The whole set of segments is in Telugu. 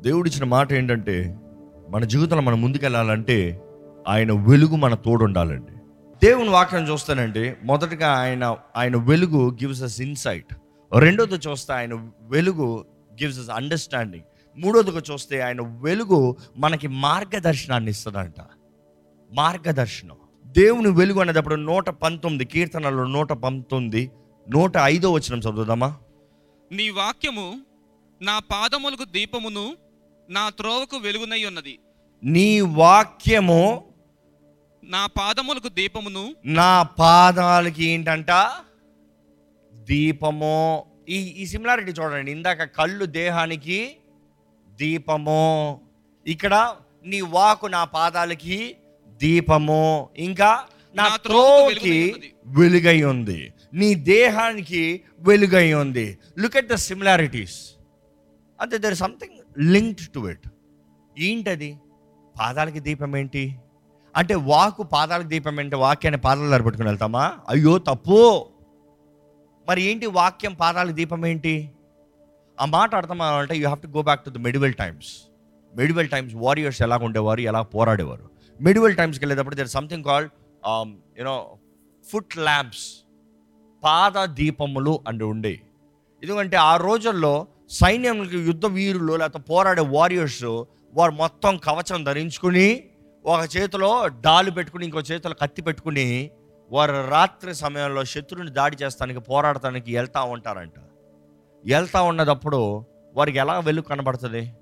దేవుడిచ్చిన మాట ఏంటంటే మన జీవితంలో మనం ముందుకెళ్ళాలంటే ఆయన వెలుగు మన తోడు ఉండాలండి దేవుని వాక్యం చూస్తానండి. మొదటగా ఆయన ఆయన వెలుగు గివ్స్ అస్ ఇన్సైట్ రెండోది చూస్తే ఆయన వెలుగు గివ్స్ అస్ అండర్స్టాండింగ్ మూడోదిగా చూస్తే ఆయన వెలుగు మనకి మార్గదర్శనాన్ని ఇస్తుందంట. మార్గదర్శనం. దేవుని వెలుగు అనేటప్పుడు నూట పంతొమ్మిది కీర్తనలో నూట పంతొమ్మిది నూట ఐదో వచ్చిన చదువుదామా? నీ వాక్యము నా పాదములకు దీపమును నా త్రోవకు వెలుగునై ఉన్నది. నీ వాక్యము నా పాదములకు దీపమును నా పాదాలకి ఏంటంట? దీపము. ఈ ఈ సిమిలారిటీ చూడండి. ఇందాక కళ్ళు దేహానికి దీపము. ఇక్కడ నీ వాకు నా పాదాలకి దీపము. ఇంకా నా త్రోవకు త్రోకి. వెలుగై ఉంది. నీ దేహానికి వెలుగై ఉంది. లుక్ ఎట్ ద సిమిలారిటీస్ అంటే there something linked to it. ఏంటది? పాదాలకి దీపం ఏంటి? అంటే వాకు పాదాలకు దీపం ఏంటి? వాక్యాన్ని పాదాలు అరబెట్టుకుని వెళ్తామా? అయ్యో తప్పు. మరి ఏంటి వాక్యం పాదాలకు దీపం ఏంటి? ఆ మాట అర్థం అంటే you have to go back to the medieval times medieval times warriors ఎలా ఉండేవారు? ఎలా పోరాడేవారు? మెడివల్ టైమ్స్కి వెళ్ళేటప్పుడు there something called you know foot lamps పాద దీపములు అండ్ ఉండే. ఎందుకంటే ఆ రోజుల్లో సైన్యంకి యుద్ధ వీరులు లేకపోతే పోరాడే వారియర్స్ వారు మొత్తం కవచం ధరించుకుని ఒక చేతిలో డాలు పెట్టుకుని ఇంకో చేతిలో కత్తి పెట్టుకుని వారు రాత్రి సమయంలో శత్రువుని దాడి చేస్తానికి పోరాడటానికి వెళ్తూ ఉంటారంట. వెళ్తూ ఉన్నదప్పుడు వారికి ఎలా వెలుగు కనబడుతుంది?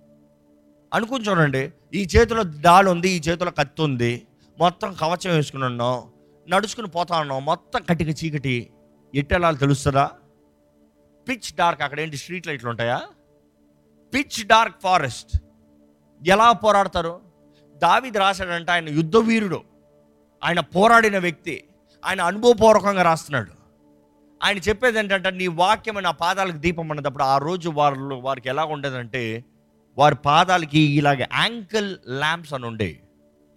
అనుకుని చూడండి. ఈ చేతిలో డాలు ఉంది ఈ చేతిలో కత్తి ఉంది. మొత్తం కవచం వేసుకుని ఉన్నాం. నడుచుకుని పోతా ఉన్నాం. మొత్తం కటిక చీకటి. ఎట్టెలా తెలుస్తుందా? పిచ్ డార్క్ అక్కడ ఏంటి? స్ట్రీట్ లైట్లు ఉంటాయా? Pitch dark forest. ఎలా పోరాడతారు? దావిది రాశాడంటే ఆయన యుద్ధ వీరుడు ఆయన పోరాడిన వ్యక్తి. ఆయన అనుభవపూర్వకంగా రాస్తున్నాడు. ఆయన చెప్పేది ఏంటంటే నీ వాక్యం నా పాదాలకు దీపం అన్నప్పుడు ఆ రోజు వారు వారికి ఎలా ఉండేదంటే వారి పాదాలకి ఇలాగ యాంకిల్ ల్యాంప్స్ అని ఉండే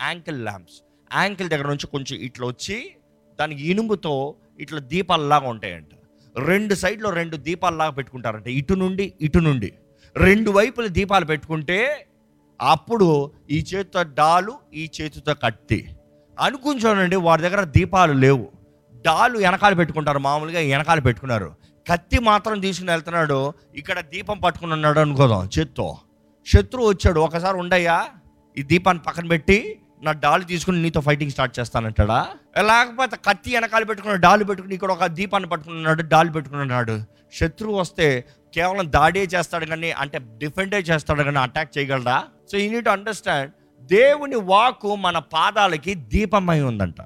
యాంకిల్ ల్యాంప్స్. యాంకిల్ దగ్గర నుంచి కొంచెం ఇట్లా వచ్చి దానికి ఇనుముతో ఇట్లా దీపాలలాగా ఉంటాయంట. రెండు సైడ్లో రెండు దీపాలలాగా పెట్టుకుంటారంట. ఇటు నుండి ఇటు నుండి. రెండు వైపుల దీపాలు పెట్టుకుంటే అప్పుడు ఈ చేతితో డాలు ఈ చేతితో కత్తి. అనుకుంటానండి వారి దగ్గర దీపాలు లేవు. డాలు వెనకాల పెట్టుకుంటారు మామూలుగా వెనకాల పెట్టుకున్నారు. కత్తి మాత్రం తీసుకుని వెళ్తున్నాడు ఇక్కడ దీపం పట్టుకుని ఉన్నాడు అనుకోదాం చేత్తో. శత్రువు వచ్చాడు ఒకసారి ఉండయ్యా ఈ దీపాన్ని పక్కన పెట్టి నా డాలు తీసుకుని నీతో ఫైటింగ్ స్టార్ట్ చేస్తానంటాడా? లేకపోతే కత్తి వెనకాల పెట్టుకున్న డాలు పెట్టుకుని ఇక్కడ ఒక దీపాన్ని పట్టుకున్నాడు డాలు పెట్టుకున్నాడు. శత్రువు వస్తే కేవలం దాడే చేస్తాడు కానీ అంటే డిఫెండే చేస్తాడు కానీ అటాక్ చేయగలడా? సో యూ నీట్ అండర్స్టాండ్ దేవుని వాకు మన పాదాలకి దీపమై ఉందంట.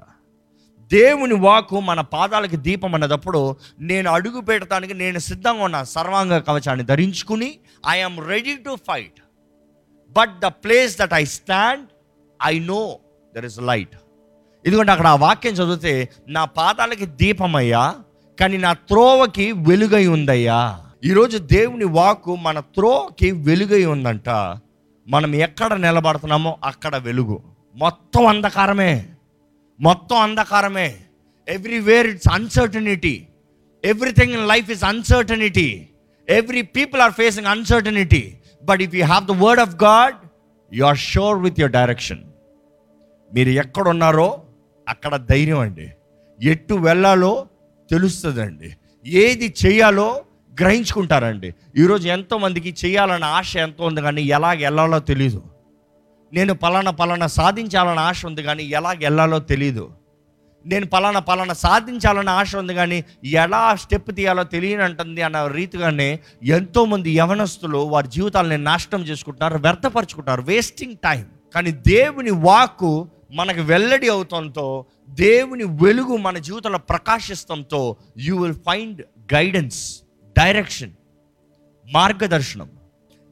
దేవుని వాకు మన పాదాలకి దీపం అన్నదప్పుడు నేను అడుగు పెట్టడానికి నేను సిద్ధంగా ఉన్నా సర్వాంగ కవచాన్ని ధరించుకుని I'm ready to fight but the place that I stand I know there is light ఎందుకంటే అక్కడ ఆ వాక్యం చదివితే నా పాదాలకి దీపమయ్యా కానీ నా త్రోవకి వెలుగై ఉందయ్యా. ఈరోజు దేవుని వాకు మన త్రోవకి వెలుగై ఉందంట. మనం ఎక్కడ నిలబడుతున్నామో అక్కడ వెలుగు. మొత్తం అంధకారమే. మొత్తం అంధకారమే. Everywhere it's uncertainty everything in life is uncertainty every people are facing uncertainty but if you have the word of God you are sure with your direction మీరు ఎక్కడున్నారో అక్కడ ధైర్యం అండి. ఎటు వెళ్ళాలో తెలుస్తుందండి. ఏది చేయాలో గ్రహించుకుంటారండి. ఈరోజు ఎంతోమందికి చేయాలన్న ఆశ ఎంతో ఉంది కానీ ఎలాగ వెళ్ళాలో తెలీదు. నేను పలానా పలానా సాధించాలన్న ఆశ ఉంది కానీ ఎలాగ వెళ్ళాలో తెలీదు. నేను పలానా పలానా సాధించాలన్న ఆశ ఉంది కానీ ఎలా స్టెప్ తీయాలో తెలియనంటుంది అన్న రీతిగానే ఎంతోమంది యవనస్తులు వారి జీవితాలని నాశనం చేసుకుంటున్నారు వ్యర్థపరుచుకుంటారు వేస్టింగ్ టైం కానీ దేవుని వాక్కు మనకు వెల్లడి అవుతంతో దేవుని వెలుగు మన జీవితంలో ప్రకాశిస్తంతో you will find guidance direction మార్గదర్శనం.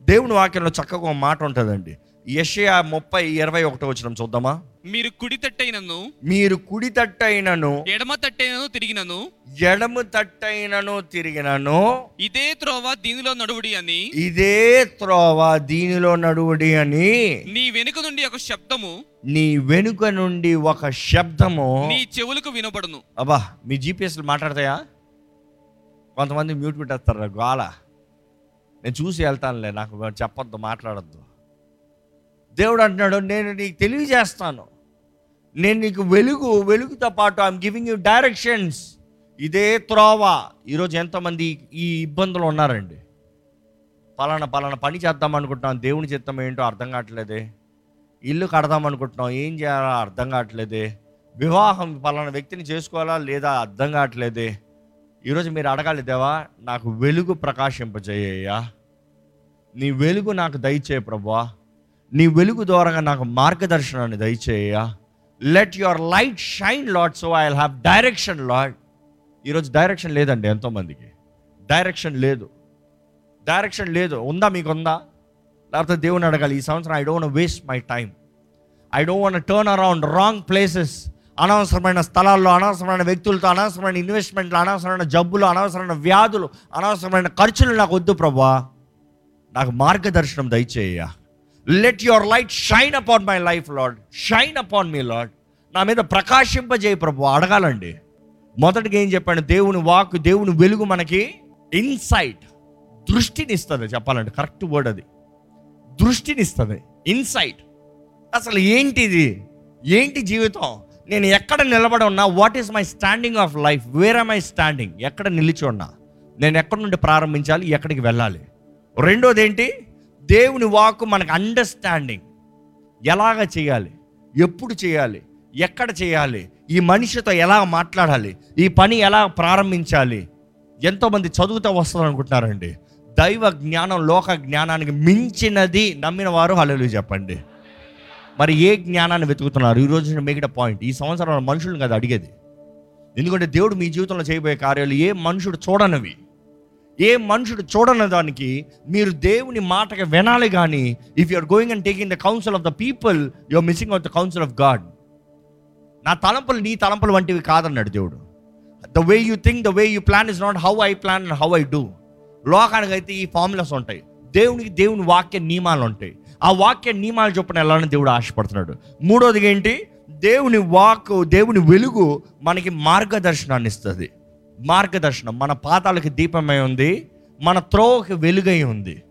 దేవుని వాక్యంలో చక్కగా మాట ఉంటుందండి. యషయా ముప్పై ఇరవై ఒకటో వచ్చిన చూద్దామా? మీరు కుడి తట్టైనను మీరు కుడి తట్టైనను ఎడమ తట్టైనను తిరిగినను ఎడము తట్టైనను తిరిగినను ఇదే త్రోవ దీనిలో నడువుడి అని ఇదే త్రోవ దీనిలో నడువుడి అని నీ వెనుక నుండి ఒక శబ్దము నీ వెనుక నుండి ఒక శబ్దము. నీ చెవులకు వినబడును. అబ్బా మీ జీపీఎస్లు మాట్లాడతాయా? కొంతమంది మ్యూట్ పెట్టేస్తారు గోల? నేను చూసి వెళ్తానులే నాకు చెప్పొద్దు మాట్లాడొద్దు. దేవుడు అంటున్నాడు నేను నీకు తెలియజేస్తాను. నేను నీకు వెలుగు వెలుగుతో పాటు ఐఎమ్ గివింగ్ యూ డైరెక్షన్స్ ఇదే త్రోవ. ఈరోజు ఎంతమంది ఈ ఇబ్బందులు ఉన్నారండి? పలానా పలానా పని చేద్దాం అనుకుంటున్నాం. దేవుని చిత్తం ఏంటో అర్థం కావట్లేదే. ఇల్లు కడదాం అనుకుంటున్నాం. ఏం చేయాలో అర్థం కావట్లేదే. వివాహం పలానా వ్యక్తిని చేసుకోవాలా లేదా అర్థం కావట్లేదే. ఈరోజు మీరు అడగాలి దేవా నాకు వెలుగు ప్రకాశింపజేయ్యా నీ వెలుగు నాకు దయచేయ ప్రభా నీ వెలుగు ద్వారా నాకు మార్గదర్శనాన్ని దయచేయ let your light shine Lord so I have direction Lord ఈరోజు డైరెక్షన్ లేదండి ఎంతోమందికి. డైరెక్షన్ లేదు. డైరెక్షన్ లేదు. ఉందా మీకు ఉందా లేకపోతే దేవుని అడగాలి ఈ సంవత్సరం I don't waste my time I don't want turn around wrong places అనవసరమైన స్థలాల్లో అనవసరమైన వ్యక్తులతో అనవసరమైన ఇన్వెస్ట్మెంట్లు అనవసరమైన జబ్బులు అనవసరమైన వ్యాధులు అనవసరమైన ఖర్చులు నాకు వద్దు ప్రభా. నాకు మార్గదర్శనం దయచేయ let your light shine upon my life Lord shine upon me Lord నా మీద ప్రకాశింపజేయ ప్రభు అడగాలండి. మొదటిగా ఏం చెప్పాను దేవుని వాక్ దేవుని వెలుగు మనకి ఇన్సైట్ దృష్టిని ఇస్తుంది చెప్పాలంటే కరెక్ట్ వర్డ్ అది. దృష్టిని ఇస్తుంది ఇన్సైట్ అసలు ఏంటిది? ఏంటి జీవితం? నేను ఎక్కడ నిలబడి ఉన్నా what is my standing of life where are my standing ఎక్కడ నిలిచి ఉన్నా నేను ఎక్కడి నుండి ప్రారంభించాలి? ఎక్కడికి వెళ్ళాలి? రెండోది ఏంటి దేవుని వాక్కు మనకు అండర్స్టాండింగ్ ఎలాగ చేయాలి? ఎప్పుడు చేయాలి? ఎక్కడ చేయాలి? ఈ మనిషితో ఎలా మాట్లాడాలి? ఈ పని ఎలా ప్రారంభించాలి? ఎంతోమంది చదువుతూ వస్తారు అనుకుంటున్నారండి దైవ జ్ఞానం లోక జ్ఞానానికి మించినది నమ్మిన వారు హల్లెలూయా చెప్పండి. మరి ఏ జ్ఞానాన్ని వెతుకుతున్నారు? ఈ మిగిలిన పాయింట్ ఈ సంవత్సరం మనుషులను కదా అడిగేది. ఎందుకంటే దేవుడు మీ జీవితంలో చేయబోయే కార్యాలు ఏ మనుషుడు చూడనివి. ఏ మనుషుడు చూడని దానికి మీరు దేవుని మాటకి వినాలి కానీ if you're going and taking the council of the people you're missing out the council of God నా తలంపులు నీ తలంపులు వంటివి కాదన్నాడు దేవుడు. The way you think the way you plan is not how I plan and how I do లోకానికి అయితే ఈ ఫార్ములాస్ ఉంటాయి. దేవునికి దేవుని వాక్య నియమాలు ఉంటాయి. ఆ వాక్య నియమాలు చొప్పున వెళ్ళాలని దేవుడు ఆశపడుతున్నాడు. మూడోది ఏంటి? దేవుని వాక్ దేవుని వెలుగు మనకి మార్గదర్శనాన్ని ఇస్తుంది. మార్గదర్శనం. మన పాదాలకు దీపమై ఉంది మన త్రోవకి వెలుగై ఉంది.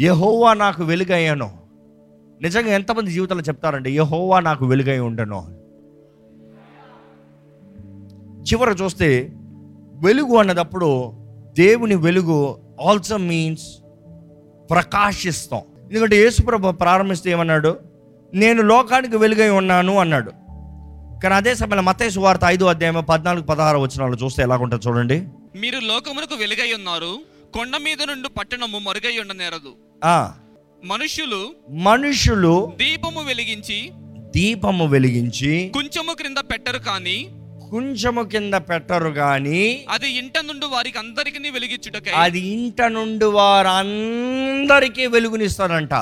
యహోవా నాకు వెలుగయ్యాను. నిజంగా ఎంతమంది జీవితాలు చెప్తారండి యహోవా నాకు వెలుగై ఉండను. చివర చూస్తే వెలుగు అన్నదప్పుడు దేవుని వెలుగు ఆల్సో మీన్స్ ప్రకాశిస్తాం. ఎందుకంటే యేసుప్రభు ప్రారంభిస్తే ఏమన్నాడు? నేను లోకానికి వెలుగై ఉన్నాను అన్నాడు. కానీ అదే సమయంలో మతేసు వార్త ఐదు అధ్యాయం పద్నాలుగు పదహారు వచ్చిన చూస్తే ఎలాగుంటుంది చూడండి. మీరు లోకమునకు వెలుగై ఉన్నారు కొండ మీద నుండి పట్టణము మరుగై ఉండనేరదు. ఆ. మనుష్యులు మనుషులు దీపము వెలిగించి దీపము వెలిగించి కొంచెము క్రింద పెట్టరు కానీ కొంచెము కింద పెట్టరు కానీ అది ఇంట నుండి వారికి అందరికి వెలిగించుటకై అది ఇంట నుండి వారందరికీ వెలుగునిస్తారంట.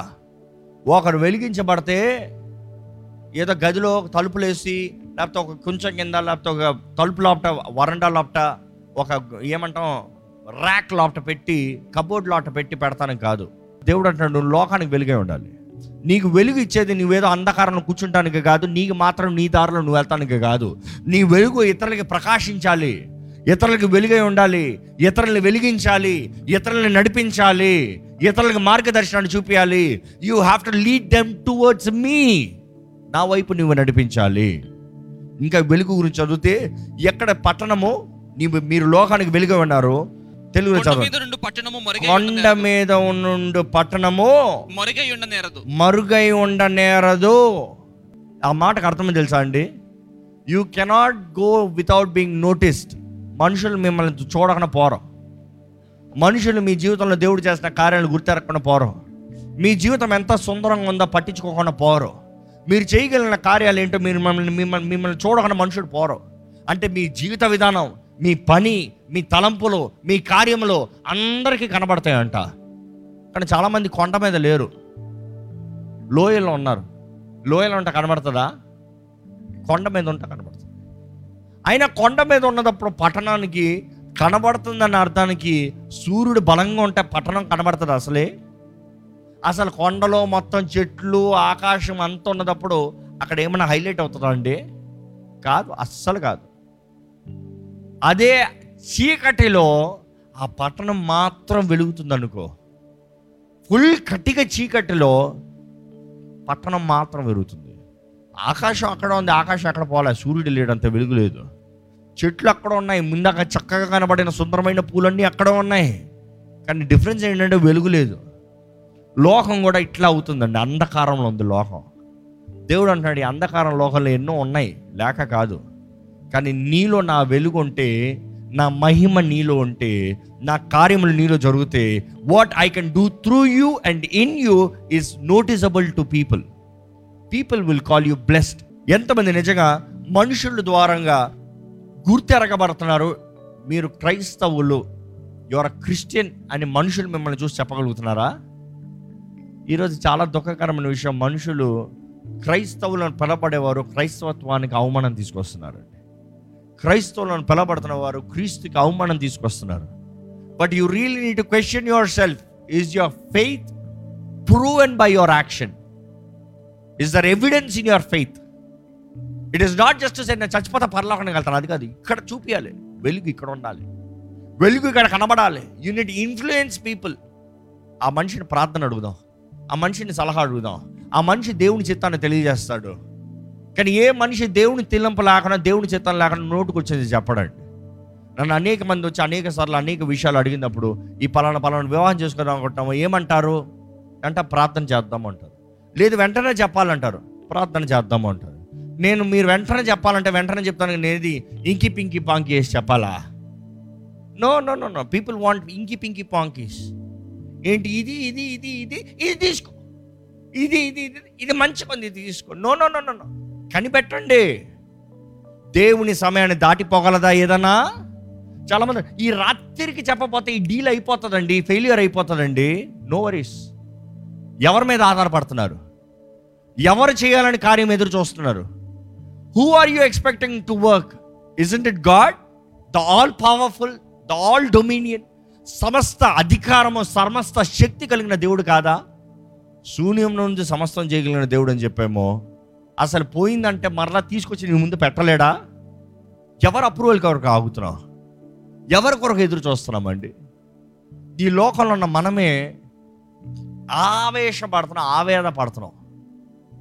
ఒకరు వెలిగించబడితే ఏదో గదిలో ఒక తలుపులు వేసి లేకపోతే ఒక కొంచెం కింద లేకపోతే ఒక తలుపు లోపట వరండా లోపట ఒక ఏమంటాం ర్యాక్ లోపట పెట్టి కబోర్డ్ లోపట పెట్టి పెడతానికి కాదు. దేవుడు అంటాడు నువ్వు లోకానికి వెలుగై ఉండాలి. నీకు వెలుగు ఇచ్చేది నువ్వేదో అంధకారంలో కూర్చుంటానికి కాదు నీకు మాత్రం నీ దారిలో నువ్వు వెళ్తానికి కాదు. నీ వెలుగు ఇతరులకి ప్రకాశించాలి. ఇతరులకు వెలుగై ఉండాలి. ఇతరుల్ని వెలిగించాలి. ఇతరుల్ని నడిపించాలి. ఇతరులకు మార్గదర్శనాన్ని చూపించాలి you have to lead them towards me నా వైపు నువ్వు నడిపించాలి. ఇంకా వెలుగు గురించి చదివితే ఎక్కడ పట్టణము నీవు మీరు లోకానికి వెలుగు ఉన్నారు. తెలుగులో చదవండి. పట్టణము మరుగై కొండ. మీద ఉండు పట్టణము మరుగై ఉండనేరదు మరుగై ఉండనేరదు ఆ మాటకు అర్థం తెలుసా అండి? You cannot go without being noticed మనుషులు మిమ్మల్ని చూడకుండా పోరు. మనుషులు మీ జీవితంలో దేవుడు చేసిన కార్యాలు గుర్తెరగకుండా పోరు. మీ జీవితం ఎంత సుందరంగా ఉందో పట్టించుకోకుండా పోరు. మీరు చేయగలిగిన కార్యాలు ఏంటో మీరు మిమ్మల్ని మిమ్మల్ని మిమ్మల్ని చూడకుండా మనుషులు పోరు. అంటే మీ జీవిత విధానం మీ పని మీ తలంపులు మీ కార్యములు అందరికీ కనబడతాయంట. కానీ చాలామంది కొండ మీద లేరు. లోయలో ఉన్నారు. లోయలో ఉంటే కనబడుతుందా? కొండ మీద ఉంటే కనబడుతుంది. అయినా కొండ మీద ఉన్నదప్పుడు పట్టణానికి కనబడుతుందన్న అర్థానికి సూర్యుడు బలంగా ఉంటే పట్టణం కనబడుతుంది అసలే? అసలు కొండలో మొత్తం చెట్లు ఆకాశం అంత ఉన్నదప్పుడు అక్కడ ఏమైనా హైలైట్ అవుతుందా అండి? కాదు అస్సలు కాదు. అదే చీకటిలో ఆ పట్టణం మాత్రం వెలుగుతుంది అనుకో ఫుల్ కట్టిగా చీకటిలో పట్టణం మాత్రం వెలుగుతుంది. ఆకాశం అక్కడ ఉంది ఆకాశం అక్కడ పోలే సూర్యుడు లేడంత వెలుగు లేదు. చెట్లు అక్కడ ఉన్నాయి ముందాక చక్కగా కనబడిన సుందరమైన పూలన్నీ అక్కడ ఉన్నాయి. కానీ డిఫరెన్స్ ఏంటంటే వెలుగు లేదు. లోకం కూడా ఇట్లా అవుతుందండి. అంధకారంలో ఉంది లోకం దేవుడు అంటున్నాడు ఈ అంధకారం లోకంలో ఎన్నో ఉన్నాయి. లేక కాదు. కానీ నీలో నా వెలుగు ఉంటే నా మహిమ నీలో ఉంటే నా కార్యములు నీలో జరిగితే what I can do through you and in you is noticeable to people people will call you blessed ఎంతమంది నిజంగా మనుషుల ద్వారంగా గుర్తెరగబడుతున్నారు. మీరు క్రైస్తవులు యువర్ క్రిస్టియన్ అని మనుషులు మిమ్మల్ని చూసి చెప్పగలుగుతున్నారా? ఈరోజు చాలా దుఃఖకరమైన విషయం. మనుషులు క్రైస్తవులను పిలబడేవారు క్రైస్తవత్వానికి అవమానం తీసుకొస్తున్నారు. క్రైస్తవులను పిలబడుతున్న వారు క్రీస్తుకి అవమానం తీసుకొస్తున్నారు. But you really need to question yourself is your faith and by your action is there evidence in your faith it is not just say నేను చచ్చిపోతా పరలోకానికి వెళ్తాను. అది కాదు. ఇక్కడ చూపించాలి వెలుగు ఇక్కడ ఉండాలి. వెలుగు ఇక్కడ కనబడాలి. యూనిట్ ఇన్ఫ్లుయెన్స్ పీపుల్ ఆ మనిషిని ప్రార్థన అడుగుదాం. ఆ మనిషిని సలహా అడుగుదాం. ఆ మనిషి దేవుని చిత్తాన్ని తెలియజేస్తాడు. కానీ ఏ మనిషి దేవుని తిల్లింపు లేకుండా దేవుని చిత్తం లేకుండా నోటుకు వచ్చేది చెప్పడండి. నన్ను అనేక మంది వచ్చి అనేక సార్లు అనేక విషయాలు అడిగినప్పుడు ఈ పలానా పలానా వివాహం చేసుకుందాం అనుకుంటాము ఏమంటారు? అంటే ప్రార్థన చేద్దామంటారు. లేదు వెంటనే చెప్పాలంటారు. ప్రార్థన చేద్దాం అంటారు నేను మీరు వెంటనే చెప్పాలంటే వెంటనే చెప్తాను నేది ఇంకి పింకి పాంకి వేసి చెప్పాలా? No no no no. People want inky pinky ponkies. ఏంటి? ఇది ఇది ఇది ఇది ఇది తీసుకో. ఇది ఇది ఇది ఇది మంచి పని ఇది తీసుకో. No no no no no. కనిపెట్టండి. దేవుని సమయాన్ని దాటిపోగలదా ఏదన్నా? చాలామంది ఈ రాత్రికి చెప్పపోతే ఈ డీల్ అయిపోతుందండి ఫెయిల్యూర్ అయిపోతుందండి. No worries. ఎవరి మీద ఆధారపడుతున్నారు? ఎవరు చేయాలని కార్యం ఎదురు చూస్తున్నారు? Who are you expecting to work isn't it God the all powerful the all dominion సమస్త అధికారము సమస్త శక్తి కలిగిన దేవుడు కాదా? శూన్యం నుంచి సమస్తం చేయగలిగిన దేవుడు అని చెప్పామో అసలు పోయిందంటే మరలా తీసుకొచ్చి నీ ముందు పెట్టలేడా? ఎవరు అప్రూవల్ కొరకు ఆగుతున్నాం ఎవరి కొరకు ఎదురు చూస్తున్నామండి ఈ లోకంలో ఉన్న మనమే ఆవేశపడుతున్నాం ఆవేదన పడుతున్నాం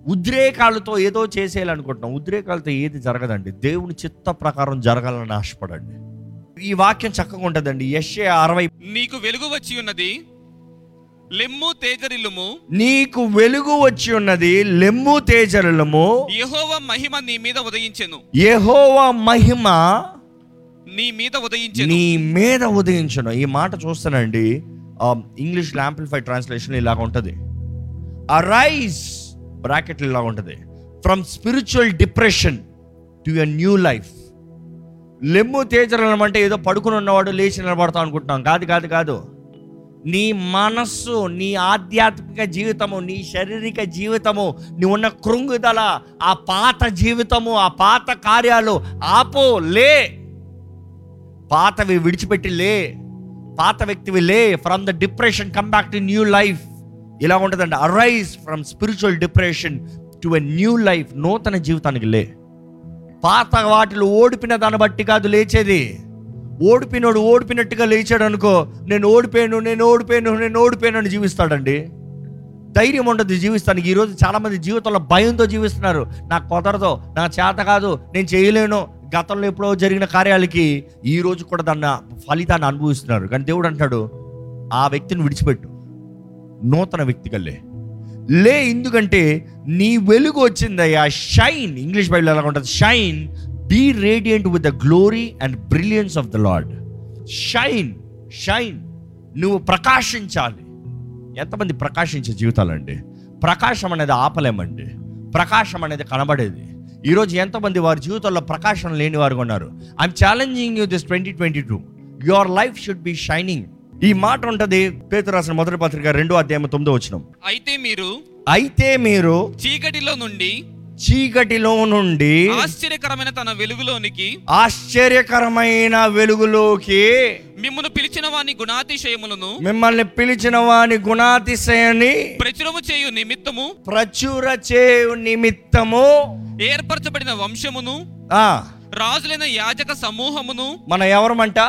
ఉద్రేకాలతో ఏదో చేసేయాలనుకుంటున్నాం. ఉద్రేకాలతో ఏది జరగదండి. దేవుని చిత్త ప్రకారం జరగాలని ఆశపడండి. ఈ వాక్యం చక్కగా ఉంటుందండి. యశ్య అరవై నీకు వెలుగు వచ్చి ఉన్నది లెమ్ము తేజరిల్లుము. నీకు వెలుగు వచ్చి ఉన్నది లెమ్ము తేజరులము యెహోవ మహిమ నీ మీద ఉదయించెను. యెహోవా మహిమ నీ మీద ఉదయించెను. నీ మీద ఉదయించను. ఈ మాట చూస్తానండి. ఇంగ్లీష్ ల్యాంప్లిఫై ట్రాన్స్లేషన్ ఇలాగ ఉంటుంది. అరైజ్ బ్రాకెట్ ఇలా ఉంటుంది. From spiritual depression to a new life లెమ్ము తేజరం అంటే ఏదో పడుకుని ఉన్నవాడు లేచి నిలబడతాం అనుకుంటున్నాం. కాదు కాదు కాదు. నీ మనస్సు నీ ఆధ్యాత్మిక జీవితము నీ శారీరక జీవితము నీ ఉన్న కృంగుదల ఆ పాత జీవితము ఆ పాత కార్యాలు ఆపో లే. పాతవి విడిచిపెట్టి లే. పాత వ్యక్తివి లే. From the depression come back to new life ఇలా ఉంటుందండి arise from spiritual depression to a new life నూతన జీవితానికి లే. పాత వాటిలో ఓడిపిన దాన్ని బట్టి కాదు లేచేది. ఓడిపినోడు ఓడిపినట్టుగా లేచాడు అనుకో నేను ఓడిపోయాను నేను ఓడిపోయాను నేను ఓడిపోయాను అని జీవిస్తాడండి. ధైర్యం ఉండదు జీవిస్తానికి. ఈరోజు చాలామంది జీవితంలో భయంతో జీవిస్తున్నారు. నాకు కుదరదు నా చేత కాదు నేను చేయలేను. గతంలో ఎప్పుడో జరిగిన కార్యాలకి ఈ రోజు కూడా దాన్ని ఫలితాన్ని అనుభవిస్తున్నారు. కానీ దేవుడు అంటాడు ఆ వ్యక్తిని విడిచిపెట్టు. నూతన వ్యక్తిగా లే. లే ఎందుకంటే నీ వెలుగు వచ్చిందయ్యా. షైన్ ఇంగ్లీష్ బైబిల్ ఎలా ఉంటుంది? Shine be radiant with the glory and brilliance of the Lord shine shine నువ్వు ప్రకాశించాలి. ఎంతమంది ప్రకాశించే జీవితాలండి ప్రకాశం అనేది ఆపలేమండి. ప్రకాశం అనేది కనబడేది. ఈరోజు ఎంతమంది వారి జీవితంలో ప్రకాశం లేని వారు ఉన్నారు? I'm challenging you this twenty twenty two your life should be shining ఈ మాట ఉంటుంది పేతురు రాసిన మొదటి పత్రిక రెండో అధ్యాయం తొమ్మిదో వచ్చిన అయితే మీరు అయితే మీరు చీకటిలో నుండి చీకటిలో నుండి ఆశ్చర్యకరమైన తన వెలుగులోనికి ఆశ్చర్యకరమైన వెలుగులోకి మిమ్మల్ని పిలిచిన వాని గుణాతిశయములను మిమ్మల్ని పిలిచిన వాని గుణాతిశయాన్ని ప్రచురము చేయు నిమిత్తము ప్రచుర చేయు నిమిత్తము ఏర్పరచబడిన వంశమును ఆ రాజులైన యాజక సమూహమును మన ఎవరమంట?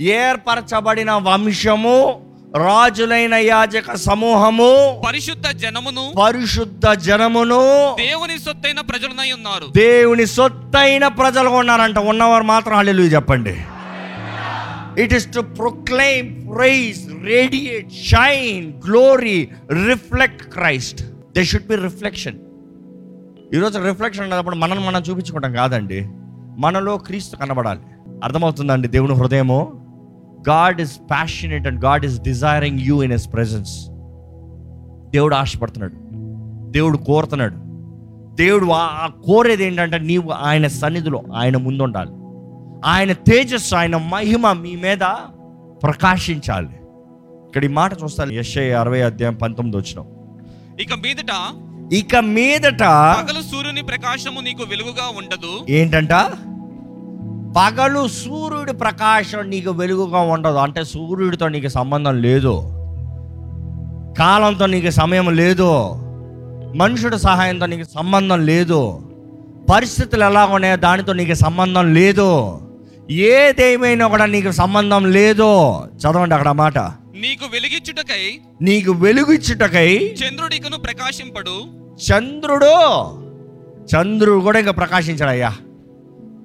ఏర్పరచబడిన వంశము రాజులైన యాజక సమూహము పరిశుద్ధ జనమును పరిశుద్ధ జనమును దేవుని సొత్తైన ప్రజలనై ఉన్నారు. దేవుని సొత్తైన ప్రజలుగా ఉన్నారంట. ఉన్నవారు మాత్రం హల్లెలూయా చెప్పండి. It is to proclaim praise radiate shine glory reflect Christ they should be reflection ఈరోజు రిఫ్లెక్షన్ అన్నప్పుడు మనం మనం చూపించుకోవడం కాదండి. మనలో క్రీస్తు కనబడాలి. అర్థమవుతుందండి దేవుని హృదయము? God is passionate and God is desiring you in his presence దేవుడు ఆశపడుతున్నాడు. దేవుడు కోరుతున్నాడు. దేవుడు ఆ- కోరేది ఏంటంటే నీవు ఆయన సన్నిధిలో ఆయన ముందు ఉండాలి ఆయన తేజస్సు ఆయన మహిమ మీ మీద ప్రకాశించాలి. ఇక్కడ ఈ మాట చూస్తాను. యశ్ఐ అరవై అధ్యాయం పంతొమ్మిది వచ్చిన. ఇక మీదట ఇక మీదట పగలు సూర్యుని ప్రకాశము నీకు వెలుగుగా ఉండదు. ఏంటంట? పగలు సూర్యుడి ప్రకాశం నీకు వెలుగుగా ఉండదు. అంటే సూర్యుడితో నీకు సంబంధం లేదు. కాలంతో నీకు సమయం లేదు. మనుషుడి సహాయంతో నీకు సంబంధం లేదు. పరిస్థితులు ఎలా ఉన్నాయో దానితో నీకు సంబంధం లేదు. ఏదేమైనా కూడా నీకు సంబంధం లేదు. చదవండి అక్కడ మాట. నీకు వెలిగిచ్చుటకై నీకు వెలుగిచ్చుటకై చంద్రుడికను ప్రకాశింపడు. చంద్రుడు చంద్రుడు కూడా ఇంకా ప్రకాశించాడయ్యా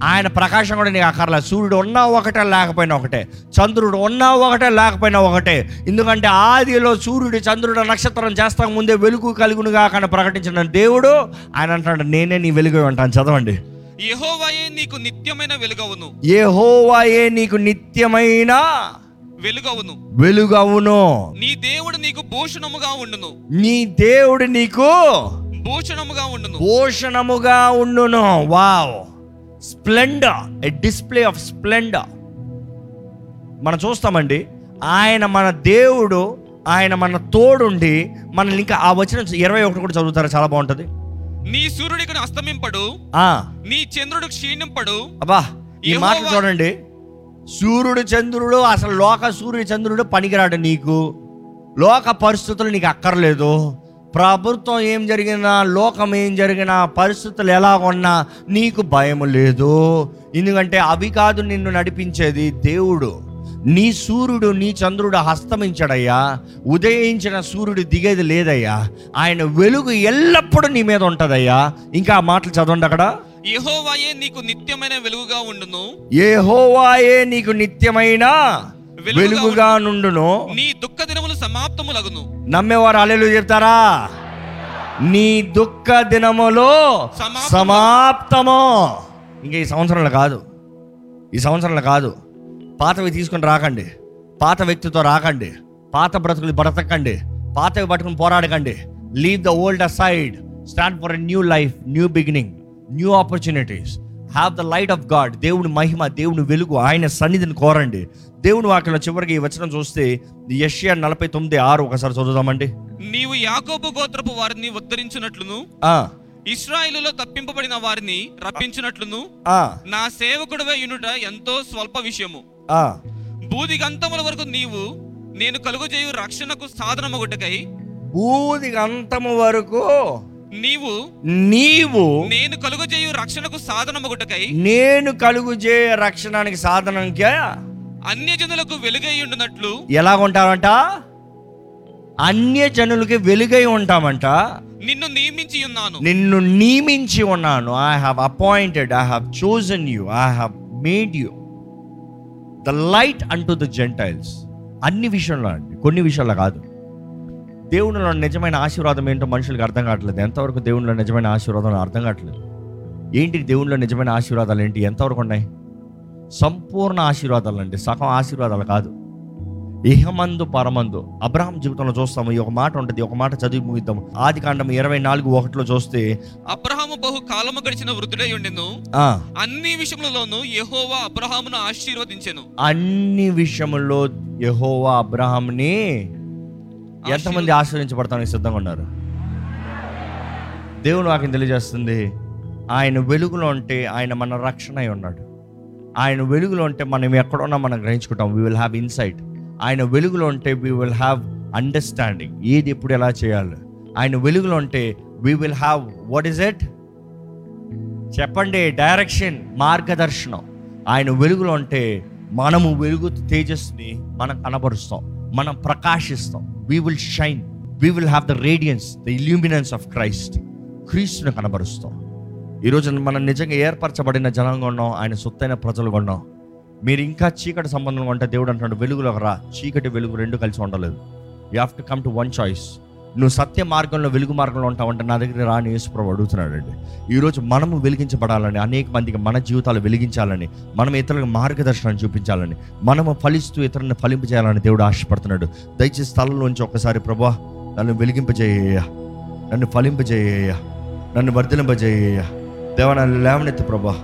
ఆయన ప్రకాశం కూడా నీకు అక్కర్లే సూర్యుడు ఉన్నా ఒకటే లేకపోయినా ఒకటే. చంద్రుడు ఉన్నా ఒకటే లేకపోయినా ఒకటే. ఎందుకంటే ఆదిలో సూర్యుడు చంద్రుడు నక్షత్రం చేస్తాక ముందే వెలుగు కలుగునుగా కానీ ప్రకటించిన దేవుడు ఆయన అంటాడు నేనే నీ వెలుగు అంటాను చదవండి. యెహోవాయే నీకు నిత్యమైన వెలుగవును. ఏ హోవాయే నీకు నిత్యమైన వెలుగవును. వెలుగవును. నీ దేవుడు నీకు భూషణముగా ఉండును. నీ దేవుడు నీకు భూషణముగా ఉండును. భూషణముగా ఉండును. Wow. Splendour a display of splendour మనం చూస్తామండి ఆయన మన దేవుడు ఆయన మన తోడుండి మనల్ని ఇంకా ఆ వచ్చిన ఇరవై ఒకటి కూడా చదువుతారు? చాలా బాగుంటుంది. నీ సూర్యుడికి అస్తమింపడు ఆ. నీ చంద్రుడు క్షీణింపడు. అబ్బా ఈ మాట చూడండి. సూర్యుడు చంద్రుడు అసలు లోక సూర్యుడు చంద్రుడు పనికిరాడు నీకు. లోక పరిస్థితులు నీకు అక్కర్లేదు. ప్రభుత్వం ఏం జరిగినా లోకం ఏం జరిగినా పరిస్థితులు ఎలా ఉన్నా నీకు భయం లేదు. ఎందుకంటే అవి కాదు నిన్ను నడిపించేది దేవుడు. నీ సూర్యుడు నీ చంద్రుడు హస్తమించాడయ్యా ఉదయించిన సూర్యుడు దిగేది లేదయ్యా. ఆయన వెలుగు ఎల్లప్పుడూ నీ మీద ఉంటుందయ్యా. ఇంకా ఆ మాటలు చదవండి అక్కడ. యెహోవాయే నీకు నిత్యమైన వెలుగుగా ఉండును. యెహోవాయే నీకు నిత్యమైన వెలుగుగా నుండును. నీ దుఃఖ దినములు సమాప్తములగును. నమ్మేవారు అలెలు చెప్తారా? నీ దుఃఖ దినములో సమాప్తము. ఇంకా ఈ సంవత్సరంలో కాదు. ఈ సంవత్సరంలో కాదు. పాతవి తీసుకొని రాకండి. పాత వ్యక్తితో రాకండి. పాత బ్రతుకులు బ్రతకండి పాతవి పట్టుకుని పోరాడకండి. Leave the old side stand for a new life new beginning new opportunities have the light of God దేవుని మహిమ దేవుని వెలుగు ఆయన సన్నిధిని కోరండి. దేవుని వాక్యంలో చివరికి ఈ వచనం చూస్తే యష్యా నలభై తొమ్మిది ఆరు ఒకసారి చదువుదామండి. నీవు యాకోబు గోత్రపు వారిని ఉద్ధరించినట్లును? ఇస్రాయిలులో తప్పింపబడిన వారిని రప్పించినట్లును? నా సేవకుడవే యునుట ఎంతో స్వల్ప విషయము. బూదిగంతముల వరకు నీవు నేను కలుగజేయు రక్షణకు సాధనమగుటకై బూది అంతము వరకు నీవు నీవు నేను కలుగజేయు రక్షణకు సాధనమగుటకై నేను కలుగు చే రక్షణానికి సాధనంగా అన్యజనులకు వెలుగై ఉండునట్లు ఎలా ఉంటామంట అన్య జనులకి వెలుగై ఉంటామంట. నిన్ను నియమించి ఉన్నాను. నిన్ను నియమించి ఉన్నాను. I have appointed I have chosen you I have made you the light unto the Gentiles అన్ని విషయంలో అండి. కొన్ని విషయాల్లో కాదు. దేవునిలో నిజమైన ఆశీర్వాదం ఏంటో మనుషులకు అర్థం కావట్లేదు. ఎంతవరకు దేవునిలో నిజమైన ఆశీర్వాదం అర్థం కావట్లేదు. ఏంటి దేవునిలో నిజమైన ఆశీర్వాదాలు ఏంటి? ఎంతవరకు ఉన్నాయి? సంపూర్ణ ఆశీర్వాదాలు అండి. సగం ఆశీర్వాదాలు కాదు. ఇహమందు పరమందు. అబ్రహాం జీవితంలో చూస్తాము. ఈ ఒక మాట ఉంటుంది. ఒక మాట చదివి ముగిద్దాం ఆది కాండం ఇరవై నాలుగు ఒకటిలో చూస్తే అబ్రహాము బహు కాలము గడిచిన వృద్ధుడై ఉండెను. ఆ. అన్ని విషయములలోనూ యెహోవా అబ్రహామును ఆశీర్వదించెను. అన్ని విషయముల్లో యెహోవా అబ్రహాంని ఎంతమంది ఆశ్రయించబడతానికి సిద్ధంగా ఉన్నారు? దేవుడు వాకి తెలియజేస్తుంది ఆయన వెలుగులో ఉంటే ఆయన మన రక్షణ అయి ఉన్నాడు. ఆయన వెలుగులో ఉంటే మనం ఎక్కడున్నా మనం గ్రహించుకుంటాం. వీ విల్ హ్యావ్ ఇన్సైట్ ఆయన వెలుగులో ఉంటే వీ విల్ హ్యావ్ అండర్స్టాండింగ్ ఏది ఎప్పుడు ఎలా చేయాలి? ఆయన వెలుగులో ఉంటే we will have what is it చెప్పండి డైరెక్షన్ మార్గదర్శనం. ఆయన వెలుగులో ఉంటే మనము వెలుగు తేజస్ని మనం కనబరుస్తాం. మనం ప్రకాశిస్తాం. We will shine we will have the radiance the illuminance of Christ క్రీస్తుని కనబరుస్తాం. ఈరోజు మనం నిజంగా ఏర్పరచబడిన జనంగా ఉన్నాం. ఆయన సొత్తైన ప్రజలుగా ఉన్నాం. మీరు ఇంకా చీకటి సంబంధంగా ఉంటే దేవుడు అంటున్నాడు వెలుగులో రా. చీకటి వెలుగు రెండు కలిసి ఉండలేదు. You have to come to one choice నువ్వు సత్య మార్గంలో వెలుగు మార్గంలో ఉంటావంటే నా దగ్గర రాని యేసుప్రభు అడుగుతున్నాడండి. ఈరోజు మనము వెలిగించబడాలని అనేక మందికి మన జీవితాలు వెలిగించాలని మనం ఇతరులకు మార్గదర్శనం చూపించాలని మనము ఫలిస్తూ ఇతరులను ఫలింపజేయాలని దేవుడు ఆశపడుతున్నాడు. దయచేసి స్థలంలోంచి ఒకసారి ప్రభా నన్ను వెలిగింపజేయ నన్ను ఫలింపజేయ నన్ను వర్ధలింపజేయ దేవా నన్ను లేవనెత్తి ప్రభా.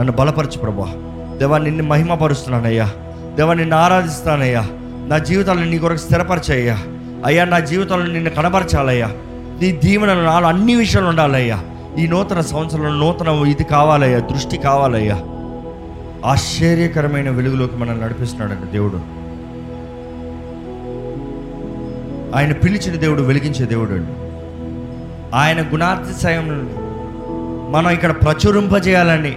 నన్ను బలపరచు ప్రభా. దేవా నిన్ను మహిమపరుస్తున్నానయ్యా. దేవా నిన్ను ఆరాధిస్తానయ్యా నా జీవితాలను నీ కొరకు స్థిరపరచయ్యా. అయ్యా నా జీవితంలో నిన్ను కనబరచాలయ్యా. నీ దీవెన నాలో అన్ని విషయాలు ఉండాలయ్యా. ఈ నూతన సంవత్సరంలో నూతన ఇది కావాలయ్యా దృష్టి కావాలయ్యా. ఆశ్చర్యకరమైన వెలుగులోకి మనం నడిపిస్తున్నాడండి దేవుడు. ఆయన పిలిచిన దేవుడు వెలిగించే దేవుడు అండి. ఆయన గుణాతిశయం మనం ఇక్కడ ప్రచురింపజేయాలని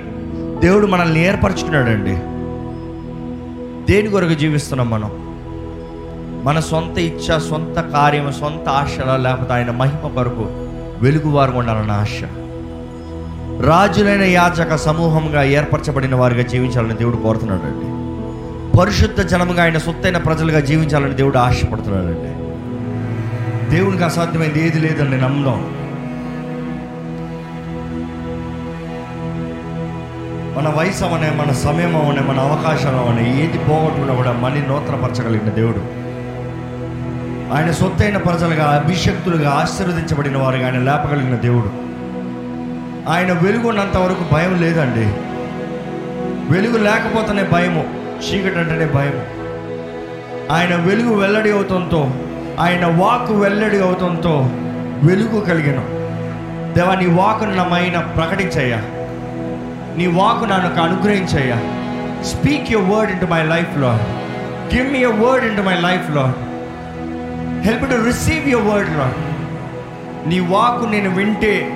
దేవుడు మనల్ని ఏర్పరచుకున్నాడండి. దేని కొరకు జీవిస్తున్నాం మనం? మన సొంత ఇచ్చ సొంత కార్యం సొంత ఆశల లేకపోతే ఆయన మహిమ కొరకు వెలుగువారు ఉండాలన్న ఆశ. రాజులైన యాచక సమూహంగా ఏర్పరచబడిన వారిగా జీవించాలని దేవుడు కోరుతున్నాడండి. పరిశుద్ధ జనముగా ఆయన సొత్తైన ప్రజలుగా జీవించాలని దేవుడు ఆశపడుతున్నాడండి. దేవునికి అసాధ్యమైంది ఏది లేదని నేను నమ్ముదాం. మన వయసు అవనే మన సమయం అవనే మన అవకాశం అవనే ఏది పోగొట్టుకున్నా కూడా మళ్ళీ నూతనపరచగలిగిన దేవుడు. ఆయన సొత్తైన ప్రజలుగా అభిషక్తులుగా ఆశీర్వదించబడిన వారుగా ఆయన లేపగలిగిన దేవుడు. ఆయన వెలుగున్నంత వరకు భయం లేదండి. వెలుగు లేకపోతేనే భయము చీకటి అంటేనే భయము. ఆయన వెలుగు వెల్లడి అవుతంతో ఆయన వాక్ వెల్లడి అవుతంతో వెలుగు కలిగిన. దేవా నీ వాకును నా మైన ప్రకటించయ్యా. నీ వాకు నాకు అనుగ్రహించయ్యా. Speak your word into my లైఫ్లో give me your word into my లైఫ్లో help to receive your word రా నీ వాకు నేను వింటే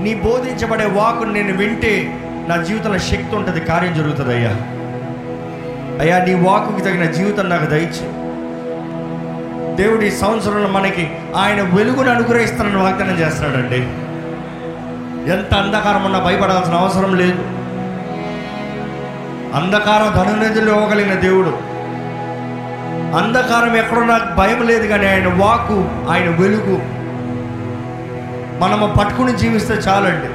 నీ బోధించబడే వాకు నేను వింటే నా జీవితంలో శక్తి ఉంటుంది కార్యం జరుగుతుంది అయ్యా. అయ్యా నీ వాకుకి తగిన జీవితం నాకు దయచి. దేవుడి సంవత్సరంలో మనకి ఆయన వెలుగును అనుగ్రహిస్తానని వాగ్దానం చేస్తున్నాడండి. ఎంత అంధకారం ఉన్నా భయపడాల్సిన అవసరం లేదు. అంధకారం ధనునిధులు ఇవ్వగలిగిన దేవుడు అంధకారం ఎక్కడో నాకు భయం లేదు కానీ ఆయన వాకు ఆయన వెలుగు. మనము పట్టుకుని జీవిస్తే చాలండి.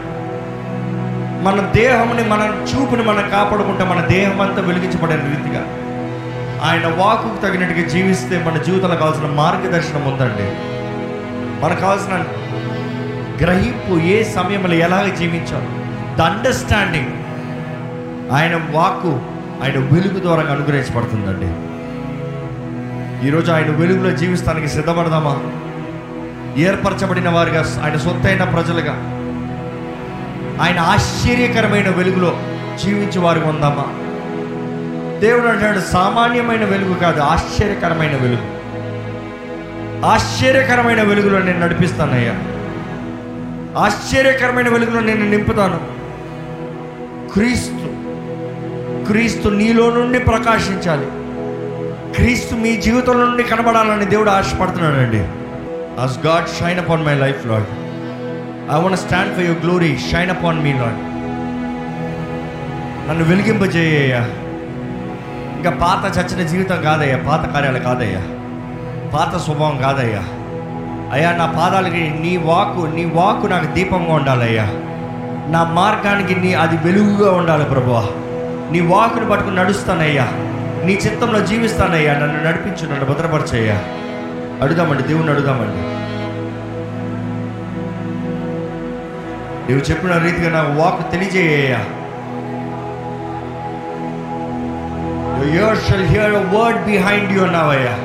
మన దేహంని మన చూపుని మనం కాపాడుకుంటే మన దేహం అంతా వెలిగించబడే రీతిగా. ఆయన వాకుకు తగినట్టుగా జీవిస్తే మన జీవితంలో కావాల్సిన మార్గదర్శనం ఉందండి. మనకు కావాల్సిన గ్రహింపు ఏ సమయంలో ఎలాగ జీవించాలి. ద అండర్స్టాండింగ్ ఆయన వాక్కు ఆయన వెలుగు ద్వారా అనుగ్రహించబడుతుందండి. ఈరోజు ఆయన వెలుగులో జీవిస్తానికి సిద్ధపడదామా? ఏర్పరచబడిన వారిగా ఆయన సొత్తైన ప్రజలుగా ఆయన ఆశ్చర్యకరమైన వెలుగులో జీవించే వారికి ఉందామా? దేవుడు అంటాడు సామాన్యమైన వెలుగు కాదు ఆశ్చర్యకరమైన వెలుగు. ఆశ్చర్యకరమైన వెలుగులో నేను నడిపిస్తానయ్యా. ఆశ్చర్యకరమైన వెలుగులో నేను నింపుతాను. క్రీస్తు క్రీస్తు నీలో నుండి ప్రకాశించాలి. క్రీస్తు మీ జీవితంలో నుండి కనబడాలని దేవుడు ఆశపడుతున్నాడండి. As God shine upon my life Lord I want stand for your glory shine upon me Lord నన్ను వెలిగింపజేయ్యా ఇంకా పాత చచ్చిన జీవితం కాదయ్యా. పాత కార్యాలు కాదయ్యా. పాత స్వభావం కాదయ్యా. అయ్యా నా పాదాలకి నీ వాకు నీ వాకు నాకు దీపంగా ఉండాలయ్యా. నా మార్గానికి నీ అది వెలుగుగా ఉండాలి ప్రభువా. నీ వాకుని పట్టుకుని నడుస్తానయ్యా. నీ చిత్తంలో జీవిస్తానయ్యా. నన్ను నడిపించు నన్ను భద్రపరచయ్యా. అడుగుదామండి దేవుణ్ణి అడుగుదామండి. నువ్వు చెప్పిన రీతిగా నాకు వాక్ తెలియజేయ్యా Your ears hear word behind word behind you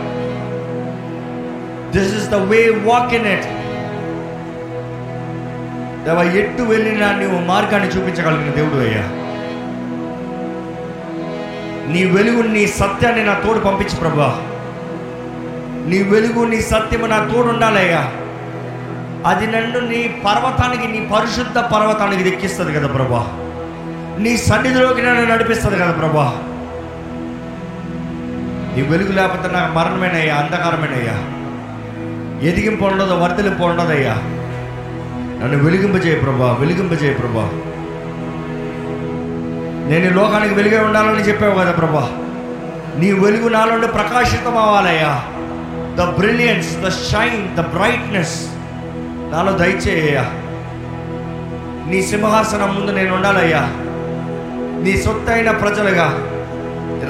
this is the way walk in it దేవ ఎట్టు వెళ్ళినా నువ్వు మార్గాన్ని చూపించగలిగిన దేవుడు అయ్యా. నీ వెలుగు నీ సత్యాన్ని నా తోడు పంపించు ప్రభా. నీ వెలుగు నీ సత్యము నా తోడు ఉండాలయ్యా. అది నన్ను నీ పర్వతానికి నీ పరిశుద్ధ పర్వతానికి దెక్కిస్తుంది కదా ప్రభా. నీ సన్నిధిలోకి నన్ను నడిపిస్తుంది కదా ప్రభా. నీ వెలుగు లేకపోతే నాకు మరణమేనయ్యా అంధకారమేనయ్యా. ఎదిగింపు ఉండదు వర్ధలింపు ఉండదయ్యా. నన్ను వెలిగింపజేయ ప్రభా వెలిగింపజేయ ప్రభా. నేను లోకానికి వెలుగే ఉండాలని చెప్పావు కదా ప్రభా. నీ వెలుగు నాలో ప్రకాశితం అవ్వాలయ్యా. The brilliance the shine the brightness నాలో దయచేయ్యా నీ సింహాసనం ముందు నేను ఉండాలయ్యా. నీ సొత్తైన ప్రజలుగా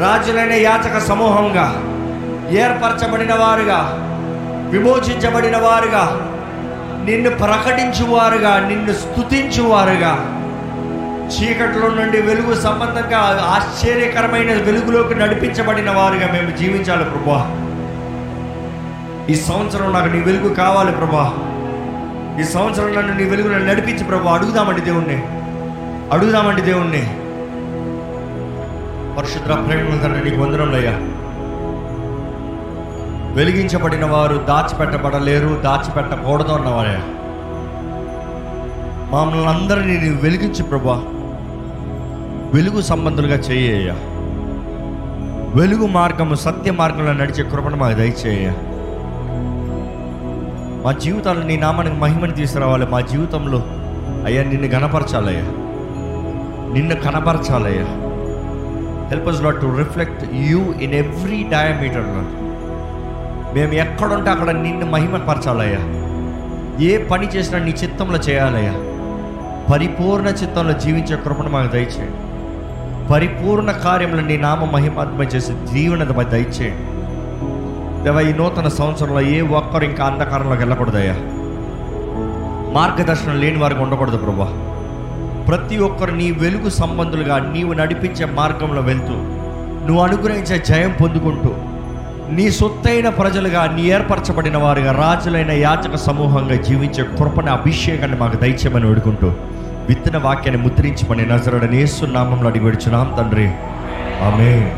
రాజులైన యాచక సమూహంగా ఏర్పరచబడిన వారుగా విమోచించబడిన వారుగా నిన్ను ప్రకటించువారుగా నిన్ను స్తుతించువారుగా చీకట్లో నుండి వెలుగు సంబంధంగా ఆశ్చర్యకరమైన వెలుగులోకి నడిపించబడిన వారుగా మేము జీవించాలి ప్రభా. ఈ సంవత్సరం నాకు నీ వెలుగు కావాలి ప్రభా. ఈ సంవత్సరం నన్ను నీ వెలుగు నన్ను నడిపించి ప్రభా అడుగుదామండి దేవుణ్ణి. అడుగుదామండి దేవుణ్ణి. పరిశుద్ధ ప్రేమ తండ్రి నీకు వందనంలయ్యా వెలిగించబడిన వారు దాచిపెట్టబడలేరు దాచిపెట్టకూడదు అన్నవారే మమ్మల్ని అందరినీ నీవు వెలిగించి ప్రభా. వెలుగు సంబంధులుగా చేయ వెలుగు మార్గము సత్య మార్గంలో నడిచే కృపను మాకు దయచేయ మా జీవితాలు నీ నామానికి మహిమని తీసుకురావాలి. మా జీవితంలో అయ్యా నిన్ను కనపరచాలయ్యా నిన్ను కనపరచాలయ్యా. Help us Lord to reflect you in every diameter మేము ఎక్కడుంటే అక్కడ నిన్ను మహిమపరచాలయ్యా. ఏ పని చేసినా నీ చిత్తంలో చేయాలయ్యా. పరిపూర్ణ చిత్తంలో జీవించే కృపను మాకు దయచేయండి పరిపూర్ణ కార్యంలో నీ నామ మహిమాత్మ చేసే జీవనత దయచేయండి. దేవా ఈ నూతన సంవత్సరంలో ఏ ఒక్కరు ఇంకా అంధకారంలోకి వెళ్ళకూడదయ్యా. మార్గదర్శనం లేని వారికి ఉండకూడదు ప్రభా ప్రతి ఒక్కరు నీ వెలుగు సంబంధులుగా నీవు నడిపించే మార్గంలో వెళ్తూ నువ్వు అనుగ్రహించే జయం పొందుకుంటూ నీ సొత్తైన ప్రజలుగా నీ ఏర్పరచబడిన వారుగా రాజులైన యాచక సమూహంగా జీవించే కృపణ అభిషేకాన్ని మాకు దయచేయమని వేడుకుంటూ విత్తన వాక్యాన్ని ముద్రించమని నజరడని యేసు నామంలో అడిగి విడుచున్నాం తండ్రి. ఆమె